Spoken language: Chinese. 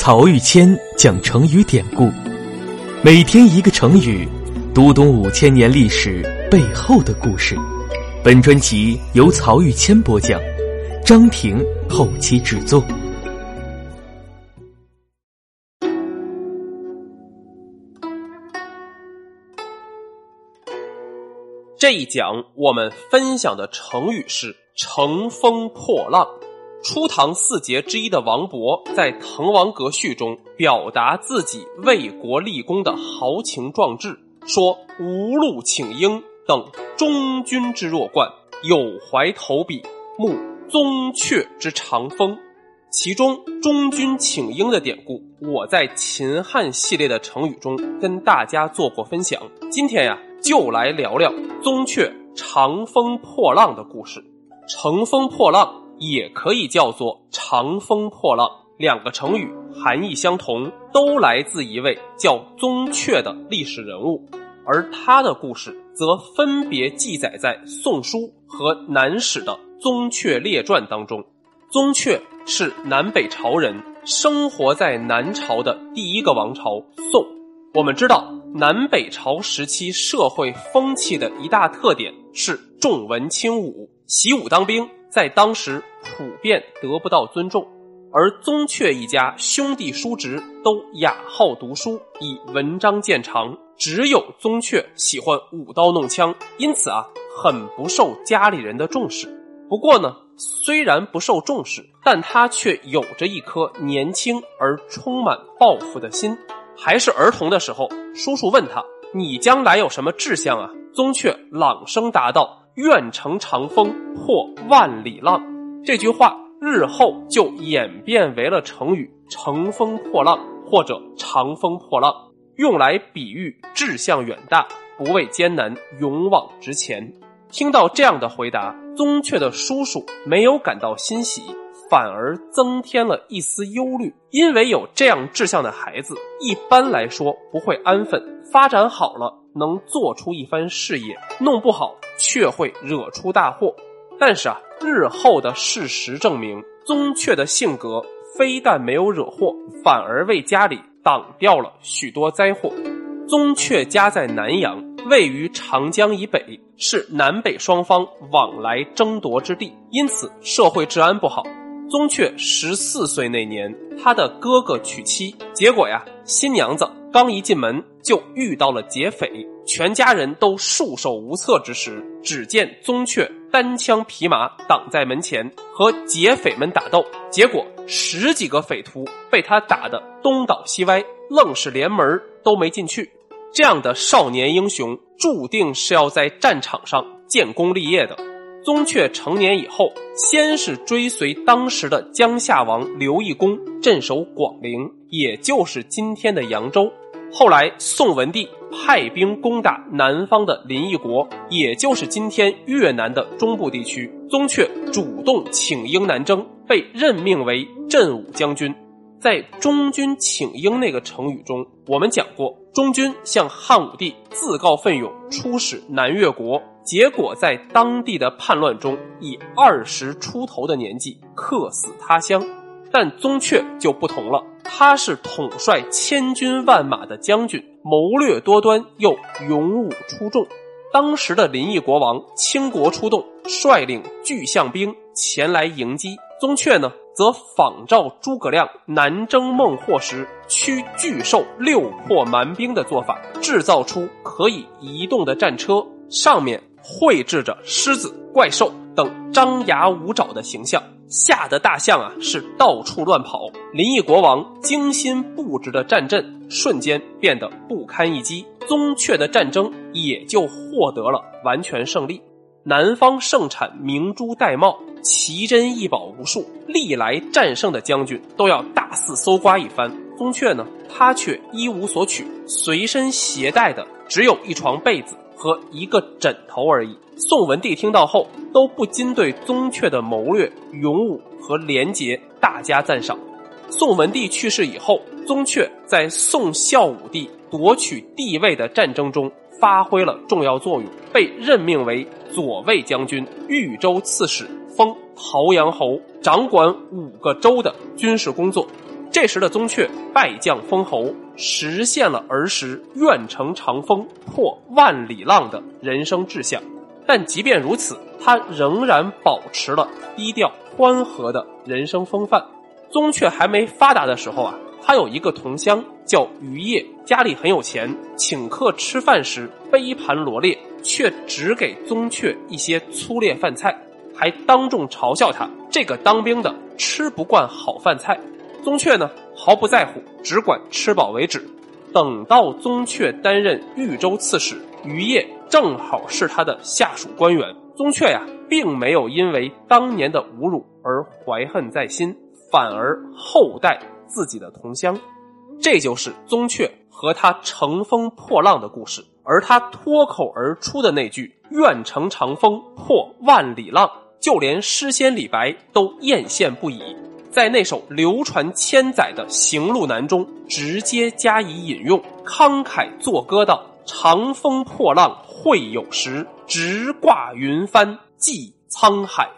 曹玉谦讲成语典故，每天一个成语，读懂五千年历史背后的故事。本专辑由曹玉谦播讲，张婷后期制作。这一讲我们分享的成语是“乘风破浪”。初唐四杰之一的王勃在《滕王阁序》中表达自己为国立功的豪情壮志，说：“无路请缨，等中军之弱冠，有怀投笔，慕宗悫之长风。”其中“中军请缨”的典故，我在秦汉系列的成语中跟大家做过分享。今天呀，就来聊聊宗悫长风破浪的故事。乘风破浪。也可以叫做“长风破浪”，两个成语含义相同，都来自一位叫宗悫的历史人物，而他的故事则分别记载在《宋书》和《南史》的《宗悫列传》当中。宗悫是南北朝人，生活在南朝的第一个王朝宋。我们知道，南北朝时期社会风气的一大特点是重文轻武，习武当兵。在当时普遍得不到尊重，而宗悫一家兄弟叔侄都雅好读书，以文章见长，只有宗悫喜欢舞刀弄枪，因此啊，很不受家里人的重视。不过呢，虽然不受重视，但他却有着一颗年轻而充满抱负的心。还是儿童的时候，叔叔问他：“你将来有什么志向啊？”宗悫朗声答道。愿乘长风破万里浪，这句话日后就演变为了成语“乘风破浪”或者“长风破浪”，用来比喻志向远大、不畏艰难、勇往直前。听到这样的回答，宗悫的叔叔没有感到欣喜，反而增添了一丝忧虑，因为有这样志向的孩子，一般来说不会安分，发展好了能做出一番事业，弄不好。却会惹出大祸，但是啊，日后的事实证明，宗悫的性格非但没有惹祸，反而为家里挡掉了许多灾祸。宗悫家在南阳，位于长江以北，是南北双方往来争夺之地，因此社会治安不好。宗悫十四岁那年，他的哥哥娶妻，结果呀，新娘子刚一进门就遇到了劫匪。全家人都束手无策之时，只见宗雀单枪匹马挡在门前和劫匪们打斗，结果十几个匪徒被他打得东倒西歪，愣是连门都没进去。这样的少年英雄，注定是要在战场上建功立业的。宗悫成年以后，先是追随当时的江夏王刘义恭镇守广陵，也就是今天的扬州。后来，宋文帝派兵攻打南方的临邑国，也就是今天越南的中部地区。宗悫主动请缨南征，被任命为镇武将军。在“中军请缨”那个成语中，我们讲过，中军向汉武帝自告奋勇出使南越国，结果在当地的叛乱中，以二十出头的年纪客死他乡。但宗悫就不同了。他是统帅千军万马的将军，谋略多端又勇武出众。当时的临邑国王倾国出动，率领巨象兵前来迎击。宗悫呢，则仿照诸葛亮南征孟获时驱巨兽六破蛮兵的做法，制造出可以移动的战车，上面绘制着狮子、怪兽等张牙舞爪的形象。吓得大象啊是到处乱跑，林邑国王精心布置的战阵瞬间变得不堪一击，宗悫的战争也就获得了完全胜利。南方盛产明珠玳瑁，奇珍异宝无数，历来战胜的将军都要大肆搜刮一番。宗悫呢，他却一无所取，随身携带的只有一床被子和一个枕头而已。宋文帝听到后，都不禁对宗悫的谋略、勇武和廉洁大加赞赏。宋文帝去世以后，宗悫在宋孝武帝夺取帝位的战争中发挥了重要作用，被任命为左卫将军、豫州刺史，封陶阳侯，掌管五个州的军事工作。这时的宗悫拜将封侯，实现了儿时愿乘长风破万里浪的人生志向。但即便如此，他仍然保持了低调宽和的人生风范。宗悫还没发达的时候啊，他有一个同乡叫于业，家里很有钱，请客吃饭时杯盘罗列，却只给宗悫一些粗劣饭菜，还当众嘲笑他这个当兵的吃不惯好饭菜。宗悫呢毫不在乎，只管吃饱为止。等到宗悫担任豫州刺史，于业正好是他的下属官员。宗悫呀，并没有因为当年的侮辱而怀恨在心，反而厚待自己的同乡。这就是宗悫和他乘风破浪的故事。而他脱口而出的那句“愿乘长风破万里浪”，就连诗仙李白都艳羡不已。在那首流传千载的《行路难》中，直接加以引用，慷慨作歌道：“长风破浪会有时，直挂云帆济沧海。”